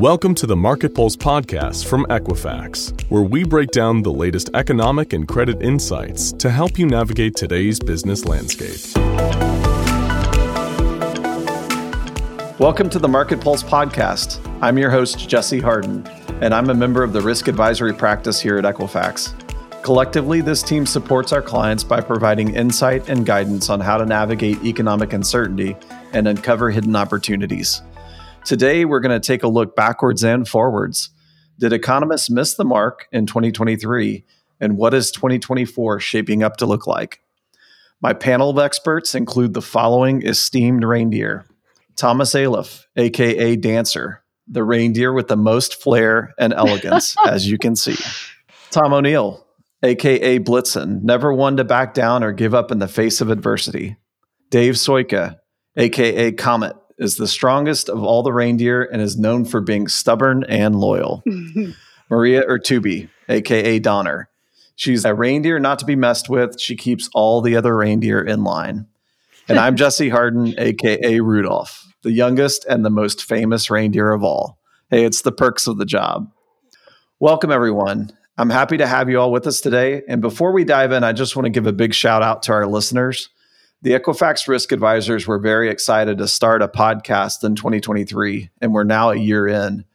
Welcome to the Market Pulse podcast from Equifax, where we break down the latest economic and credit insights to help you navigate today's business landscape. Welcome to the Market Pulse podcast. I'm your host, Jesse Harden, and I'm a member of the risk advisory practice here at Equifax. Collectively, this team supports our clients by providing insight and guidance on how to navigate economic uncertainty and uncover hidden opportunities. Today, we're going to take a look backwards and forwards. Did economists miss the mark in 2023? And what is 2024 shaping up to look like? My panel of experts include the following esteemed reindeer Thomas Aleph, aka Dancer, the reindeer with the most flair and elegance, as you can see. Tom O'Neill, aka Blitzen, never one to back down or give up in the face of adversity. Dave Soika, aka Comet, is the strongest of all the reindeer and is known for being stubborn and loyal. Maria Urtubi, aka Donner. She's a reindeer not to be messed with. She keeps all the other reindeer in line. And I'm Jesse Harden, aka Rudolph, the youngest and the most famous reindeer of all. Hey, it's the perks of the job. Welcome, everyone. I'm happy to have you all with us today. And before we dive in, I just want to give a big shout out to our listeners. The Equifax Risk Advisors were very excited to start a podcast in 2023, and we're now a year in.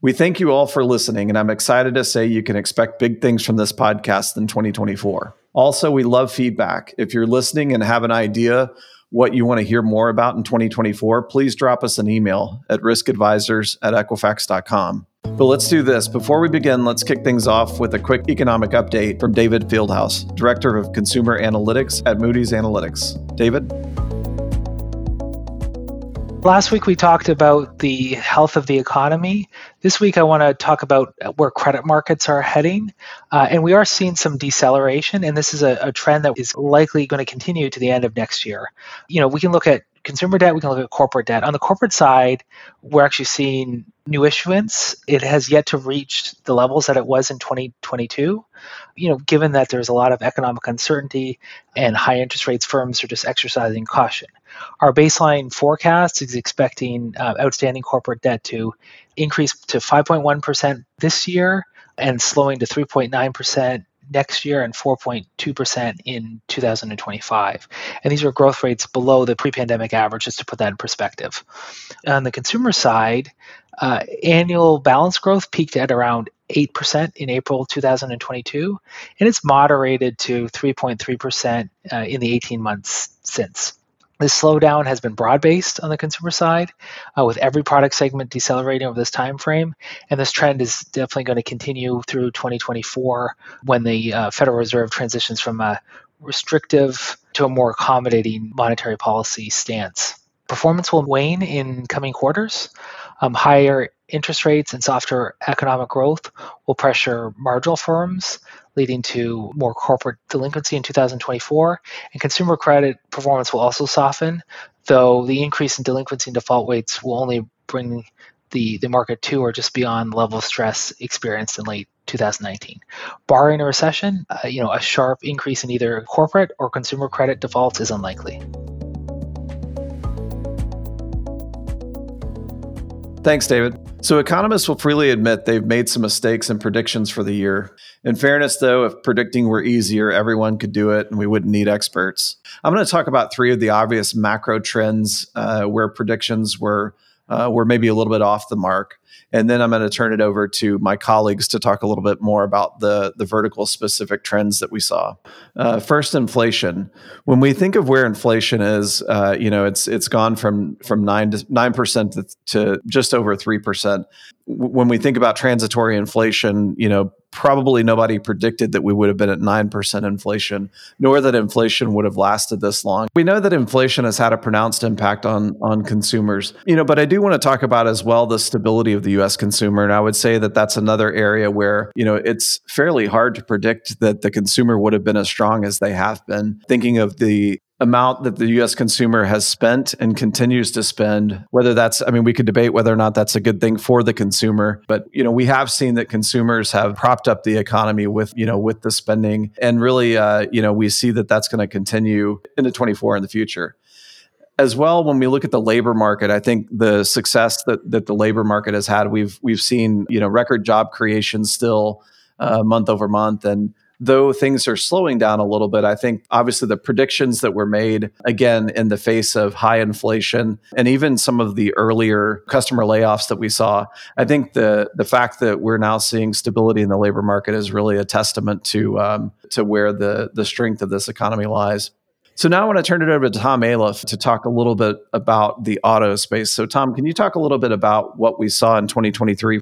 We thank you all for listening, and I'm excited to say you can expect big things from this podcast in 2024. Also, we love feedback. If you're listening and have an idea what you want to hear more about in 2024, please drop us an email at riskadvisors at equifax.com. But let's do this. Before we begin, let's kick things off with a quick economic update from David Fieldhouse, Director of Consumer Analytics at Moody's Analytics. David? Last week we talked about the health of the economy. This week I want to talk about where credit markets are heading. Uh, and we are seeing some deceleration, and this is a, a trend that is likely going to continue to the end of next year. You know, we can look at consumer debt, we can look at corporate debt. On the corporate side, we're actually seeing new issuance. It has yet to reach the levels that it was in 2022. You know, given that there's a lot of economic uncertainty and high interest rates, firms are just exercising caution. Our baseline forecast is expecting uh, outstanding corporate debt to increase to 5.1% this year and slowing to 3.9% next year and 4.2% in 2025. And these are growth rates below the pre pandemic average, just to put that in perspective. On the consumer side, uh, annual balance growth peaked at around 8% in April 2022, and it's moderated to 3.3% uh, in the 18 months since. This slowdown has been broad-based on the consumer side, uh, with every product segment decelerating over this time frame, and this trend is definitely going to continue through 2024 when the uh, Federal Reserve transitions from a restrictive to a more accommodating monetary policy stance. Performance will wane in coming quarters. Um, higher interest rates and softer economic growth will pressure marginal firms, leading to more corporate delinquency in 2024. And consumer credit performance will also soften, though the increase in delinquency and default rates will only bring the, the market to or just beyond the level of stress experienced in late 2019. Barring a recession, uh, you know, a sharp increase in either corporate or consumer credit defaults is unlikely. Thanks, David. So, economists will freely admit they've made some mistakes in predictions for the year. In fairness, though, if predicting were easier, everyone could do it and we wouldn't need experts. I'm going to talk about three of the obvious macro trends uh, where predictions were, uh, were maybe a little bit off the mark. And then I'm going to turn it over to my colleagues to talk a little bit more about the, the vertical specific trends that we saw. Uh, first, inflation. When we think of where inflation is, uh, you know, it's it's gone from from nine to nine percent to just over three percent. When we think about transitory inflation, you know, probably nobody predicted that we would have been at 9% inflation, nor that inflation would have lasted this long. We know that inflation has had a pronounced impact on, on consumers, you know, but I do want to talk about as well the stability of the US consumer. And I would say that that's another area where, you know, it's fairly hard to predict that the consumer would have been as strong as they have been. Thinking of the amount that the US consumer has spent and continues to spend whether that's I mean we could debate whether or not that's a good thing for the consumer but you know we have seen that consumers have propped up the economy with you know with the spending. And really uh, you know we see that that's going to continue into 24 in the future. As well, when we look at the labor market, I think the success that, that the labor market has had, we've we've seen you know record job creation still uh, month over month, and though things are slowing down a little bit, I think obviously the predictions that were made, again, in the face of high inflation and even some of the earlier customer layoffs that we saw, I think the, the fact that we're now seeing stability in the labor market is really a testament to, um, to where the, the strength of this economy lies. So now I want to turn it over to Tom Aleph to talk a little bit about the auto space. So Tom, can you talk a little bit about what we saw in 2023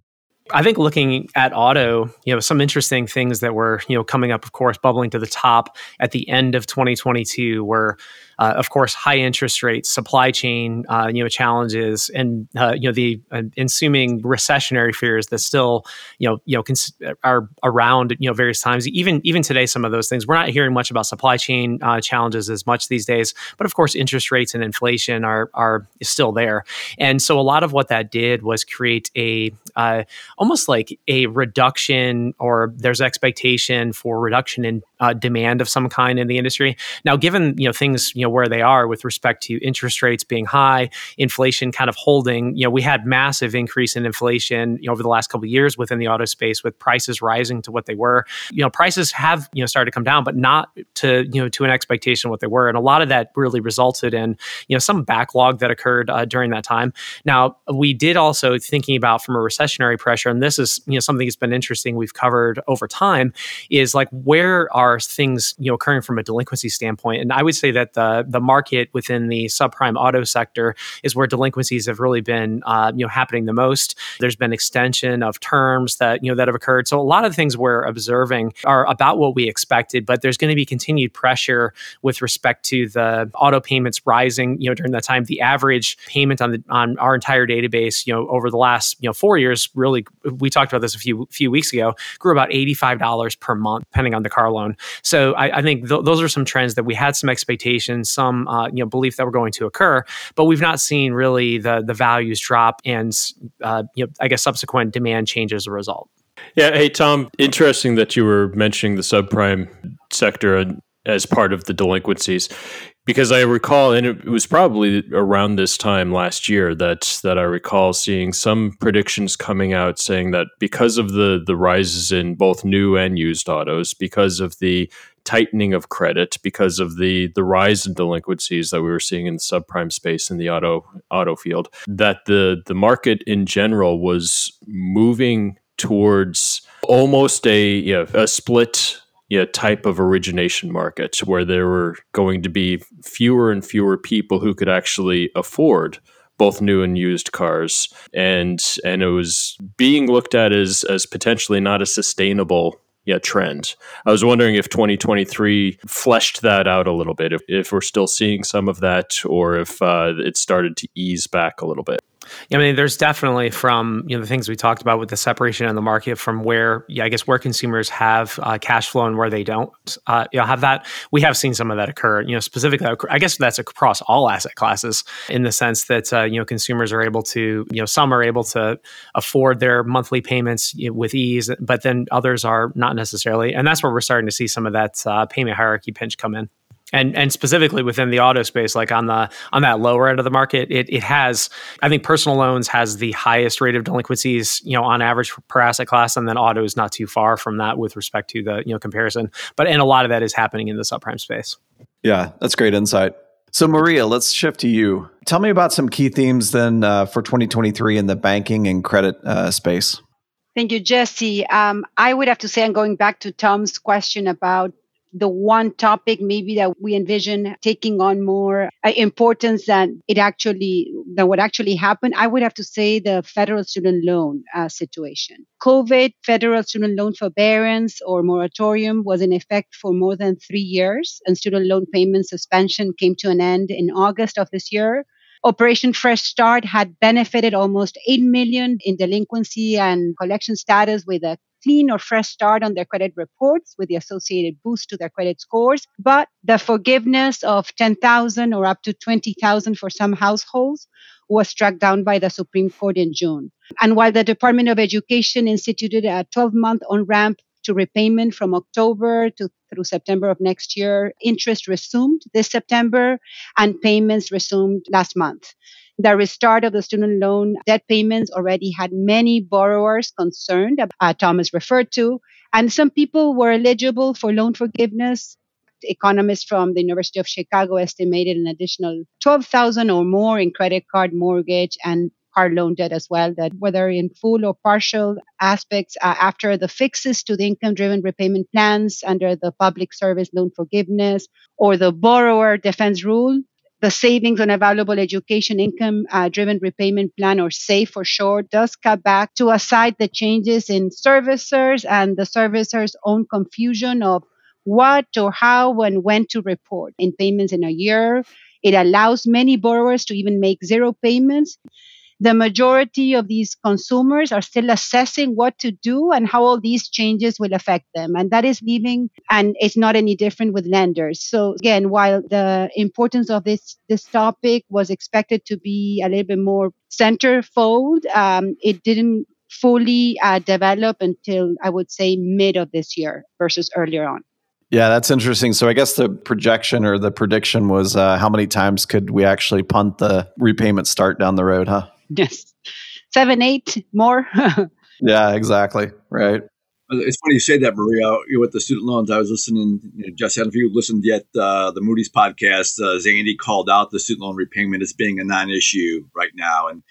I think looking at auto, you know, some interesting things that were, you know, coming up, of course, bubbling to the top at the end of 2022 were uh, of course, high interest rates, supply chain, uh, you know, challenges, and uh, you know the uh, ensuing recessionary fears that still, you know, you know, cons- are around, you know, various times. Even even today, some of those things we're not hearing much about supply chain uh, challenges as much these days. But of course, interest rates and inflation are are still there, and so a lot of what that did was create a uh, almost like a reduction, or there's expectation for reduction in demand of some kind in the industry. Now, given you know things you know where they are with respect to interest rates being high, inflation kind of holding. You know, we had massive increase in inflation you know, over the last couple of years within the auto space with prices rising to what they were. You know, prices have you know started to come down, but not to you know to an expectation of what they were, and a lot of that really resulted in you know some backlog that occurred uh, during that time. Now we did also thinking about from a recessionary pressure, and this is you know something that's been interesting we've covered over time is like where are things you know occurring from a delinquency standpoint, and I would say that the the market within the subprime auto sector is where delinquencies have really been uh, you know happening the most. There's been extension of terms that you know that have occurred. So a lot of things we're observing are about what we expected, but there's going to be continued pressure with respect to the auto payments rising. You know during that time, the average payment on the on our entire database, you know over the last you know four years, really we talked about this a few few weeks ago, grew about eighty five dollars per month, depending on the car loan. So I, I think th- those are some trends that we had some expectations some uh, you know belief that were going to occur, but we've not seen really the the values drop and uh, you know I guess subsequent demand change as a result. Yeah, hey Tom, interesting that you were mentioning the subprime sector as part of the delinquencies because I recall, and it was probably around this time last year that that I recall seeing some predictions coming out saying that because of the the rises in both new and used autos, because of the tightening of credit because of the the rise in delinquencies that we were seeing in the subprime space in the auto auto field that the the market in general was moving towards almost a you know, a split you know, type of origination market where there were going to be fewer and fewer people who could actually afford both new and used cars and and it was being looked at as as potentially not a sustainable yeah trend. I was wondering if 2023 fleshed that out a little bit, if, if we're still seeing some of that, or if uh, it started to ease back a little bit. I mean, there's definitely from you know the things we talked about with the separation in the market from where yeah, I guess where consumers have uh, cash flow and where they don't. Uh, you know, have that. We have seen some of that occur. You know, specifically, I guess that's across all asset classes in the sense that uh, you know consumers are able to you know some are able to afford their monthly payments with ease, but then others are not necessarily, and that's where we're starting to see some of that uh, payment hierarchy pinch come in and and specifically within the auto space like on the on that lower end of the market it, it has i think personal loans has the highest rate of delinquencies you know on average per asset class and then auto is not too far from that with respect to the you know comparison. But and a lot of that is happening in the subprime space. Yeah that's great insight. So maria let's shift to you. Tell me about some key themes then uh, for 2023 in the banking and credit uh, space. Thank you, Jesse. Um, I would have to say, I'm going back to Tom's question about the one topic maybe that we envision taking on more uh, importance than it actually than what actually happened i would have to say the federal student loan uh, situation. Covid federal student loan forbearance or moratorium was in effect for more than three years and student loan payment suspension came to an end in august of this year. Operation Fresh Start had benefited almost 8 million in delinquency and collection status with a clean or fresh start on their credit reports with the associated boost to their credit scores. But the forgiveness of 10,000 or up to 20,000 for some households was struck down by the Supreme Court in June. And while the Department of Education instituted a 12 month on ramp to repayment from October to through September of next year. Interest resumed this September and payments resumed last month. The restart of the student loan debt payments already had many borrowers concerned, uh, Thomas referred to, and some people were eligible for loan forgiveness. Economists from the University of Chicago estimated an additional 12,000 or more in credit card, mortgage, and car loan debt as well, that whether in full or partial aspects uh, after the fixes to the income driven repayment plans under the public service loan forgiveness or the borrower defense rule, the savings on available education income uh, driven repayment plan or SAVE for short does cut back to aside the changes in servicers and the servicer's own confusion of what or how and when to report in payments in a year. It allows many borrowers to even make zero payments the majority of these consumers are still assessing what to do and how all these changes will affect them. And that is leaving, and it's not any different with lenders. So again, while the importance of this, this topic was expected to be a little bit more centerfold, um, it didn't fully uh, develop until I would say mid of this year versus earlier on. Yeah, that's interesting. So I guess the projection or the prediction was uh, how many times could we actually punt the repayment start down the road, huh? Yes. Seven, eight more. yeah, exactly. Right. It's funny you say that, Maria. With the student loans, I was listening. You know, Jesse, I don't know if you listened yet. Uh, the Moody's podcast, uh, Zandi called out the student loan repayment as being a non-issue right now, and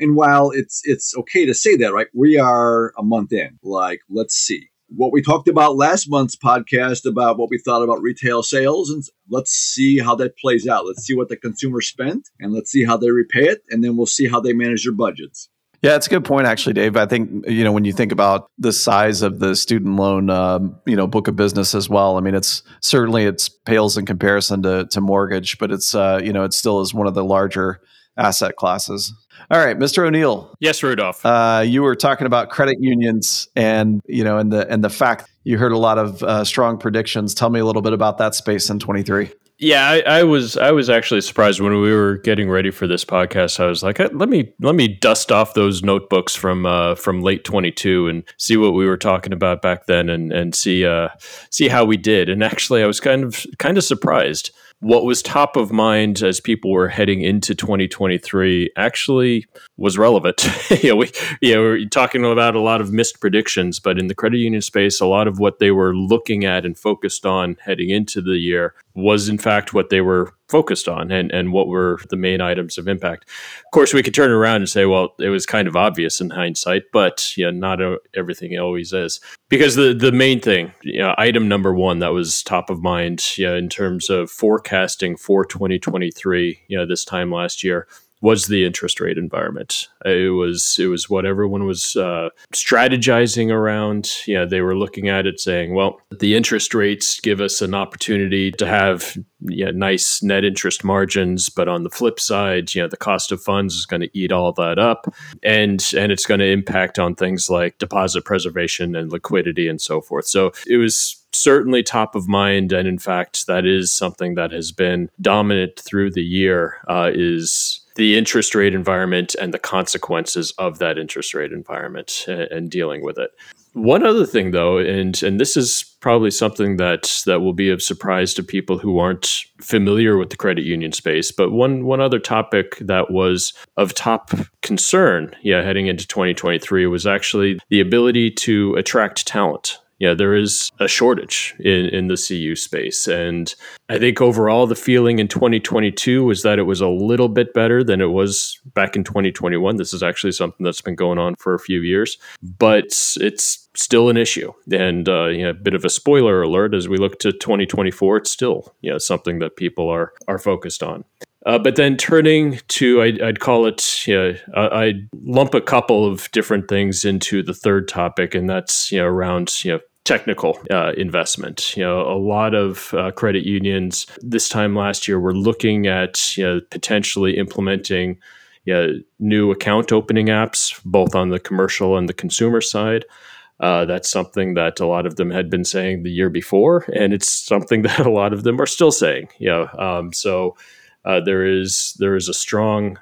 and while it's it's okay to say that, right? We are a month in. Like, let's see what we talked about last month's podcast about what we thought about retail sales and let's see how that plays out let's see what the consumer spent and let's see how they repay it and then we'll see how they manage their budgets yeah, it's a good point, actually, Dave. I think you know when you think about the size of the student loan, um, you know, book of business as well. I mean, it's certainly it's pales in comparison to to mortgage, but it's uh, you know it still is one of the larger asset classes. All right, Mr. O'Neill. Yes, Rudolph. Uh, you were talking about credit unions, and you know, and the and the fact you heard a lot of uh, strong predictions. Tell me a little bit about that space in twenty three. Yeah, I, I, was I was actually surprised when we were getting ready for this podcast. I was like, let me let me dust off those notebooks from uh, from late twenty two and see what we were talking about back then, and and see uh, see how we did. And actually, I was kind of kind of surprised what was top of mind as people were heading into 2023 actually was relevant. you know, we you know, we're talking about a lot of missed predictions, but in the credit union space, a lot of what they were looking at and focused on heading into the year was in fact what they were focused on and, and what were the main items of impact. Of course, we could turn around and say, well, it was kind of obvious in hindsight, but yeah, not a, everything always is. Because the, the main thing, you know, item number one that was top of mind yeah, in terms of forecasting for 2023, you know, this time last year was the interest rate environment. It was it was what everyone was uh, strategizing around. Yeah, they were looking at it, saying, "Well, the interest rates give us an opportunity to have nice net interest margins, but on the flip side, you know, the cost of funds is going to eat all that up, and and it's going to impact on things like deposit preservation and liquidity and so forth." So it was certainly top of mind and in fact that is something that has been dominant through the year uh, is the interest rate environment and the consequences of that interest rate environment and, and, dealing with it. One other thing, though, and and this is probably something that that will be of surprise to people who aren't familiar with the credit union space. But one one other topic that was of top concern, yeah, heading into 2023 was actually the ability to attract talent yeah, there is a shortage in, in the CU space. And I think overall, the feeling in 2022 was that it was a little bit better than it was back in 2021. This is actually something that's been going on for a few years, but it's still an issue. And uh, you know, a bit of a spoiler alert as we look to 2024, it's still you know, something that people are, are focused on. Uh, but then turning to, I'd, I'd call it, you know, I'd lump a couple of different things into the third topic, and that's you know around you know technical uh, investment. You know, a lot of uh, credit unions this time last year were looking at you know, potentially implementing you know, new account opening apps, both on the commercial and the consumer side. Uh, that's something that a lot of them had been saying the year before, and it's something that a lot of them are still saying. You know, um, so uh, there is there is a strong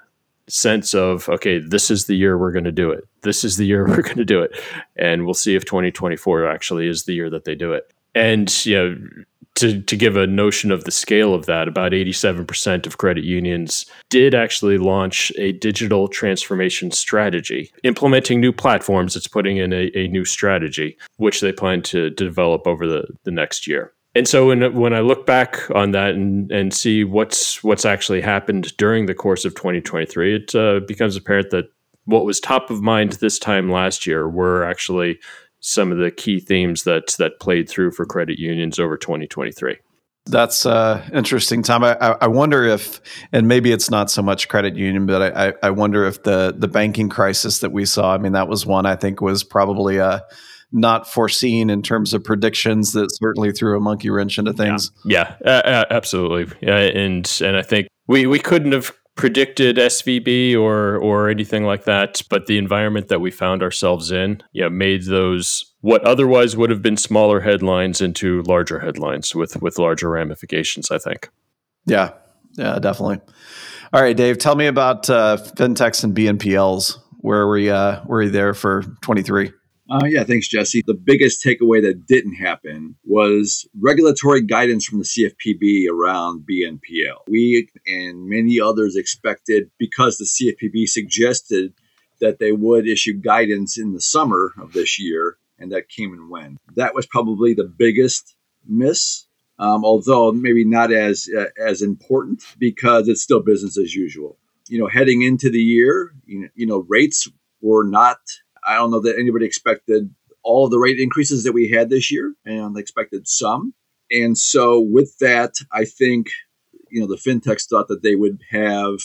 sense of okay, this is the year we're going to do it. This is the year we're going to do it, and we'll see if 2024 actually is the year that they do it. And you know, to to give a notion of the scale of that, about 87% of credit unions did actually launch a digital transformation strategy, implementing new platforms. It's putting in a, a new strategy, which they plan to, to develop over the, the next year and so when when I look back on that and, and see what's what's actually happened during the course of 2023, it uh, becomes apparent that what was top of mind this time last year were actually some of the key themes that that played through for credit unions over 2023. That's uh, interesting, Tom. I, I wonder if, and maybe it's not so much credit union, but I, I wonder if the the banking crisis that we saw. I mean, that was one I think was probably a not foreseen in terms of predictions that certainly threw a monkey wrench into things. Yeah, yeah uh, absolutely. Yeah, and and I think we we couldn't have predicted SVB or or anything like that, but the environment that we found ourselves in, yeah, made those what otherwise would have been smaller headlines into larger headlines with with larger ramifications. I think. Yeah, yeah, definitely. All right, Dave, tell me about uh, fintechs and BNPLs. Where were you? Uh, were you there for twenty three? Uh, yeah, thanks, Jesse. The biggest takeaway that didn't happen was regulatory guidance from the CFPB around BNPL. We and many others expected, because the CFPB suggested that they would issue guidance in the summer of this year, and that came and went. That was probably the biggest miss, um, although maybe not as uh, as important because it's still business as usual. You know, heading into the year, you know, you know rates were not I don't know that anybody expected all of the rate increases that we had this year, and expected some. And so, with that, I think you know the fintechs thought that they would have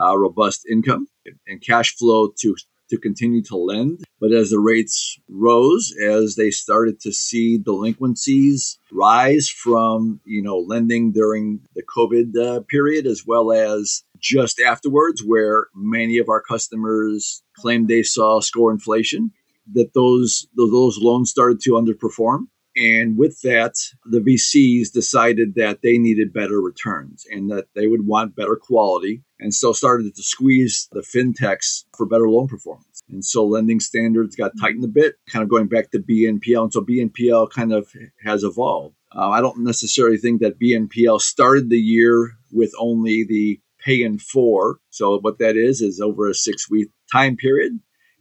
uh, robust income and cash flow to to continue to lend. But as the rates rose, as they started to see delinquencies rise from you know lending during the COVID uh, period, as well as just afterwards, where many of our customers claimed they saw score inflation, that those those, loans started to underperform. And with that, the VCs decided that they needed better returns and that they would want better quality. And so started to squeeze the fintechs for better loan performance. And so lending standards got tightened a bit, kind of going back to BNPL. And so BNPL kind of has evolved. Uh, I don't necessarily think that BNPL started the year with only the pay in four. So what that is is over a six week time period,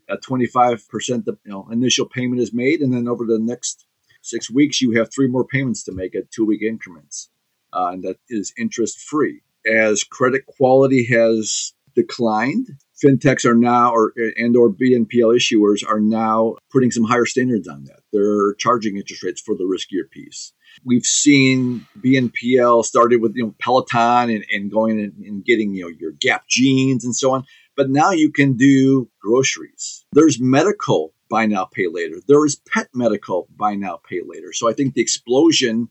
a 25% you know, initial payment is made, and then over the next six weeks you have three more payments to make at two week increments, uh, and that is interest free. As credit quality has declined, fintechs are now or and or BNPL issuers are now putting some higher standards on that. They're charging interest rates for the riskier piece. We've seen BNPL started with you know Peloton and, and going and, and getting you know your Gap jeans and so on. But now you can do groceries. There's medical buy now, pay later. There is pet medical buy now, pay later. So I think the explosion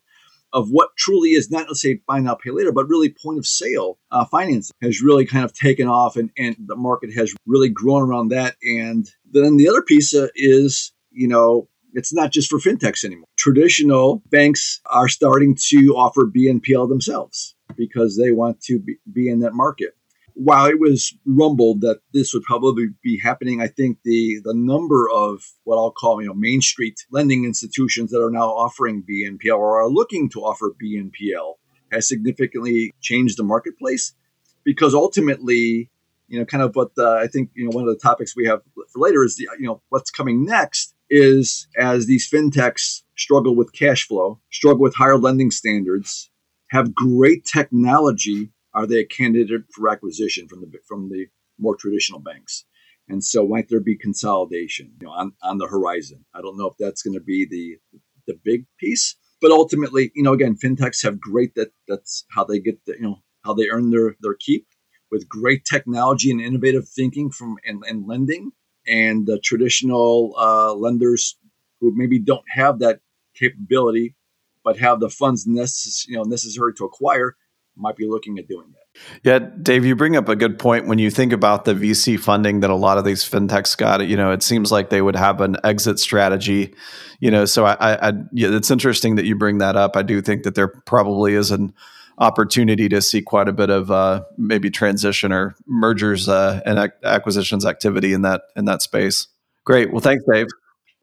of what truly is not let's say buy now, pay later, but really point of sale uh, financing has really kind of taken off, and, and the market has really grown around that. And then the other piece uh, is you know it's not just for fintechs anymore. Traditional banks are starting to offer BNPL themselves because they want to be, be in that market. While it was rumbled that this would probably be happening, I think the the number of what I'll call you know Main Street lending institutions that are now offering BNPL or are looking to offer BNPL has significantly changed the marketplace because ultimately you know, kind of what the, I think, you know, one of the topics we have for later is the, you know, what's coming next is as these fintechs struggle with cash flow, struggle with higher lending standards, have great technology, are they a candidate for acquisition from the from the more traditional banks? And so might there be consolidation you know, on, on the horizon? I don't know if that's going to be the the big piece, but ultimately, you know, again, fintechs have great that that's how they get the, you know how they earn their their keep with great technology and innovative thinking from and, and lending and the traditional uh, lenders who maybe don't have that capability but have the funds necess- you know, necessary to acquire might be looking at doing that. Yeah, Dave, you bring up a good point when you think about the VC funding that a lot of these fintechs got. You know, it seems like they would have an exit strategy. You know, so I, I, I yeah, it's interesting that you bring that up. I do think that there probably is an opportunity to see quite a bit of uh, maybe transition or mergers uh, and ac- acquisitions activity in that in that space. Great. Well, thanks, Dave.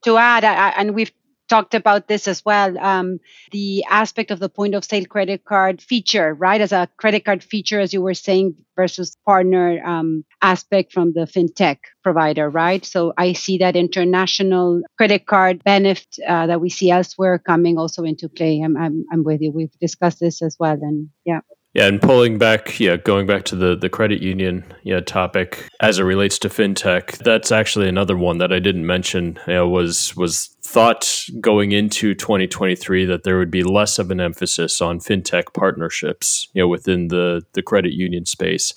To add, I, and we've talked about this as well um, the aspect of the point of sale credit card feature right? As a credit card feature as you were saying versus partner um, aspect from the fintech provider right? So i see that international credit card benefit uh, that we see elsewhere coming also into play. I'm, I'm, I'm with you. We've discussed this as well and yeah. Yeah, and pulling back, yeah, going back to the the credit union yeah topic as it relates to fintech, that's actually another one that I didn't mention. You know, was was thought going into 2023 that there would be less of an emphasis on fintech partnerships, you know, within the the credit union space.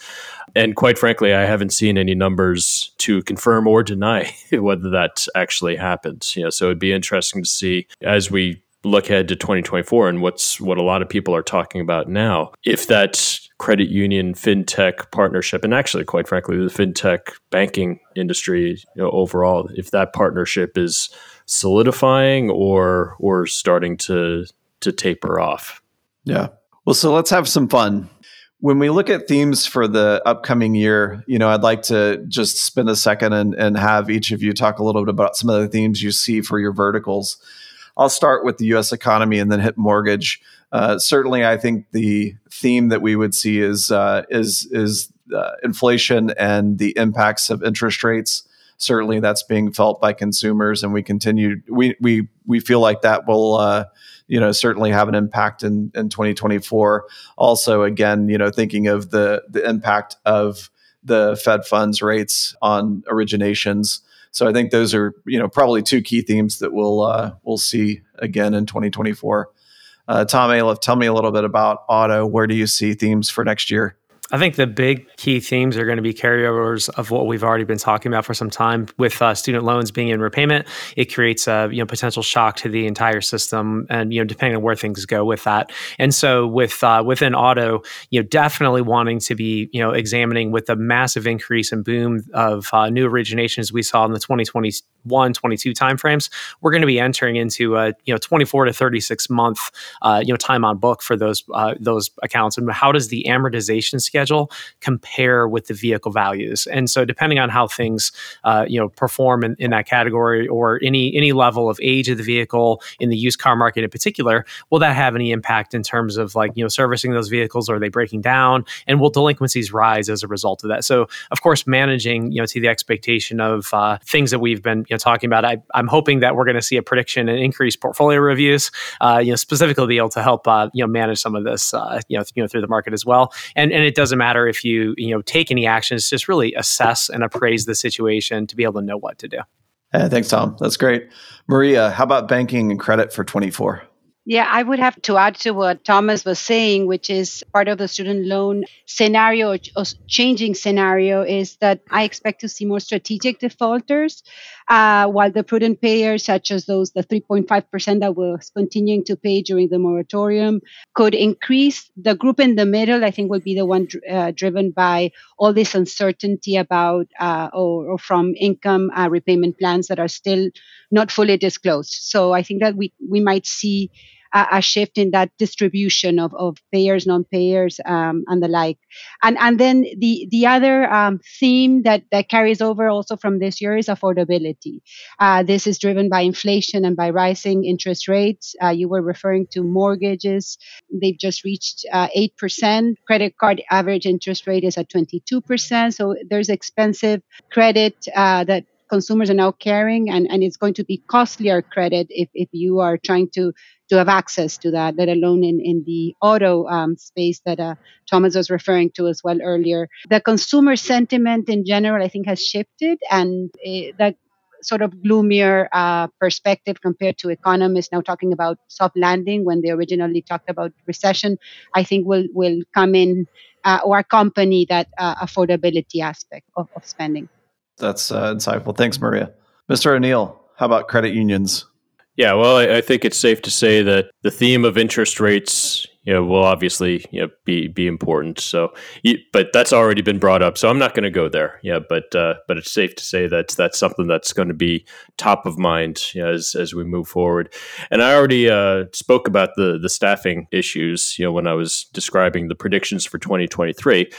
And quite frankly, I haven't seen any numbers to confirm or deny whether that actually happens. You know, so it'd be interesting to see as we look ahead to 2024 and what's what a lot of people are talking about now if that credit union fintech partnership and actually quite frankly the fintech banking industry you know, overall if that partnership is solidifying or or starting to to taper off yeah well so let's have some fun when we look at themes for the upcoming year, you know, I'd like to just spend a second and, and have each of you talk a little bit about some of the themes you see for your verticals. I'll start with the U.S. economy and then hit mortgage. Uh, certainly, I think the theme that we would see is uh, is is uh, inflation and the impacts of interest rates. Certainly, that's being felt by consumers, and we continue. We we we feel like that will uh, you know certainly have an impact in in 2024. Also, again, you know, thinking of the the impact of the Fed funds rates on originations. So I think those are you know probably two key themes that we'll uh, we'll see again in 2024. Uh, Tom Aliff, tell me a little bit about auto. Where do you see themes for next year? I think the big key themes are going to be carryovers of what we've already been talking about for some time. With uh, student loans being in repayment, it creates a you know potential shock to the entire system, and you know depending on where things go with that. And so with uh, within auto, you know definitely wanting to be you know examining with the massive increase and boom of uh, new originations we saw in the 2021 22 timeframes, we're going to be entering into a you know 24 to 36 month uh, you know time on book for those uh, those accounts. And how does the amortization schedule schedule compare with the vehicle values. And so, depending on how things uh, you know perform in, in that category or any any level of age of the vehicle in the used car market in particular, will that have any impact in terms of like you know servicing those vehicles? Are they breaking down? And will delinquencies rise as a result of that? So, of course, managing you know to the expectation of uh, things that we've been you know talking about. I, am hoping that we're going to see a prediction and increased portfolio reviews, uh, you know, specifically be able to help uh, you know manage some of this uh, you know th- you know through the market as well. And and it does doesn't matter if you you know take any actions just really assess and appraise the situation to be able to know what to do. Hey, thanks tom. That's great. Maria how about banking and credit for 24 yeah, I would have to add to what Thomas was saying, which is part of the student loan scenario, or changing scenario, is that I expect to see more strategic defaulters, uh, while the prudent payers, such as those, the 3.5% that was continuing to pay during the moratorium, could increase. The group in the middle, I think, will be the one uh, driven by all this uncertainty about uh, or, or, from income uh, repayment plans that are still not fully disclosed. So I think that we, we might see a, a shift in that distribution of, of payers, non-payers, um, and the like. And and then the the other um, theme that that carries over also from this year is affordability. Uh, this is driven by inflation and by rising interest rates. Uh, you were referring to mortgages; they've just reached uh, eight percent. Credit card average interest rate is at twenty two percent. So there's expensive credit uh, that consumers are now carrying and, and it's going to be costlier credit if, if you are trying to to have access to that, let alone in, in the auto um, space that uh, Thomas was referring to as well earlier. The consumer sentiment in general, I think, has shifted, and it, that sort of gloomier uh, perspective compared to economists now talking about soft landing when they originally talked about recession, I think will will come in uh, or accompany that uh, affordability aspect of, of spending. That's uh, insightful. Thanks, Maria. Mr. O'Neill, how about credit unions? Yeah, well, I, I, think it's safe to say that the theme of interest rates, you know, will obviously you know, be be important. So, but that's already been brought up, so I'm not going to go there. Yeah, but uh, but it's safe to say that that's something that's going to be top of mind you know, as as we move forward. And I already uh, spoke about the the staffing issues, you know, when I was describing the predictions for 2023.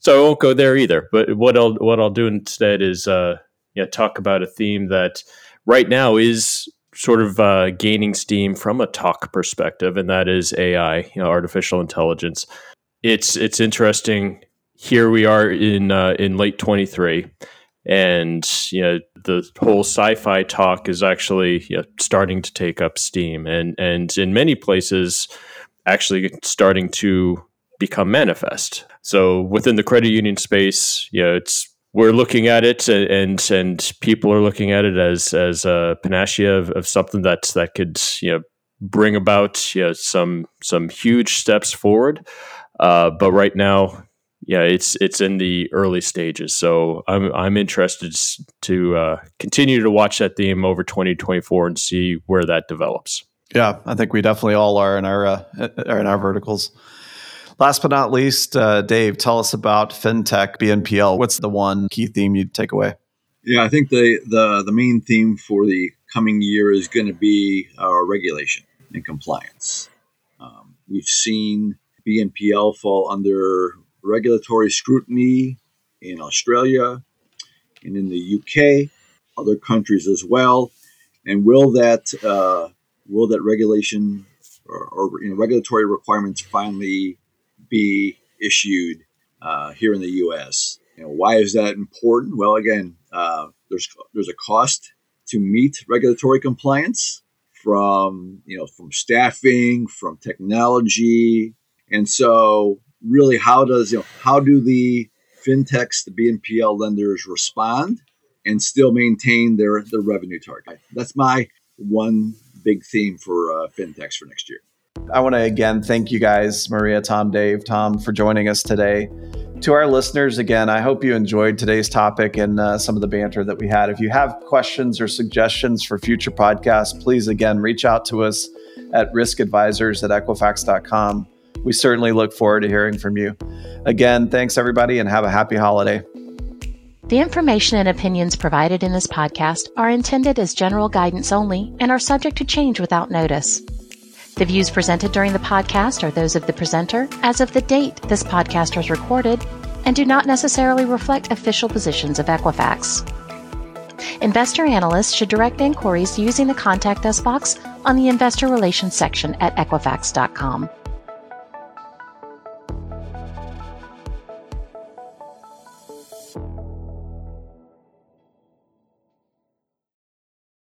So I won't go there either. But what I'll what I'll do instead is uh, yeah, talk about a theme that right now is sort of uh, gaining steam from a talk perspective, and that is AI, you know, artificial intelligence. It's it's interesting. Here we are in uh, in late twenty three, and you know the whole sci-fi talk is actually you know, starting to take up steam, and and in many places, actually starting to become manifest. So within the credit union space, you know, it's we're looking at it and and people are looking at it as as a panacea of, of something that that could you know bring about you know, some some huge steps forward. Uh, but right now, yeah, it's it's in the early stages. So I'm I'm interested to uh, continue to watch that theme over 2024 and see where that develops. Yeah, I think we definitely all are in our uh, in our verticals. Last but not least, uh, Dave, tell us about fintech BNPL. What's the one key theme you'd take away? Yeah, I think the the, the main theme for the coming year is going to be regulation and compliance. Um, we've seen BNPL fall under regulatory scrutiny in Australia and in the UK, other countries as well. And will that uh, will that regulation or, or you know, regulatory requirements finally be issued uh, here in the U.S. You know, why is that important? Well, again, uh, there's there's a cost to meet regulatory compliance from you know from staffing, from technology, and so really, how does you know how do the fintechs, the BNPL lenders respond and still maintain their their revenue target? That's my one big theme for uh, fintechs for next year. I want to again thank you guys, Maria, Tom, Dave, Tom, for joining us today. To our listeners, again, I hope you enjoyed today's topic and uh, some of the banter that we had. If you have questions or suggestions for future podcasts, please again reach out to us at riskadvisors at equifax.com. We certainly look forward to hearing from you. Again, thanks everybody and have a happy holiday. The information and opinions provided in this podcast are intended as general guidance only and are subject to change without notice. The views presented during the podcast are those of the presenter as of the date this podcast was recorded and do not necessarily reflect official positions of Equifax. Investor analysts should direct inquiries using the Contact Us box on the Investor Relations section at Equifax.com.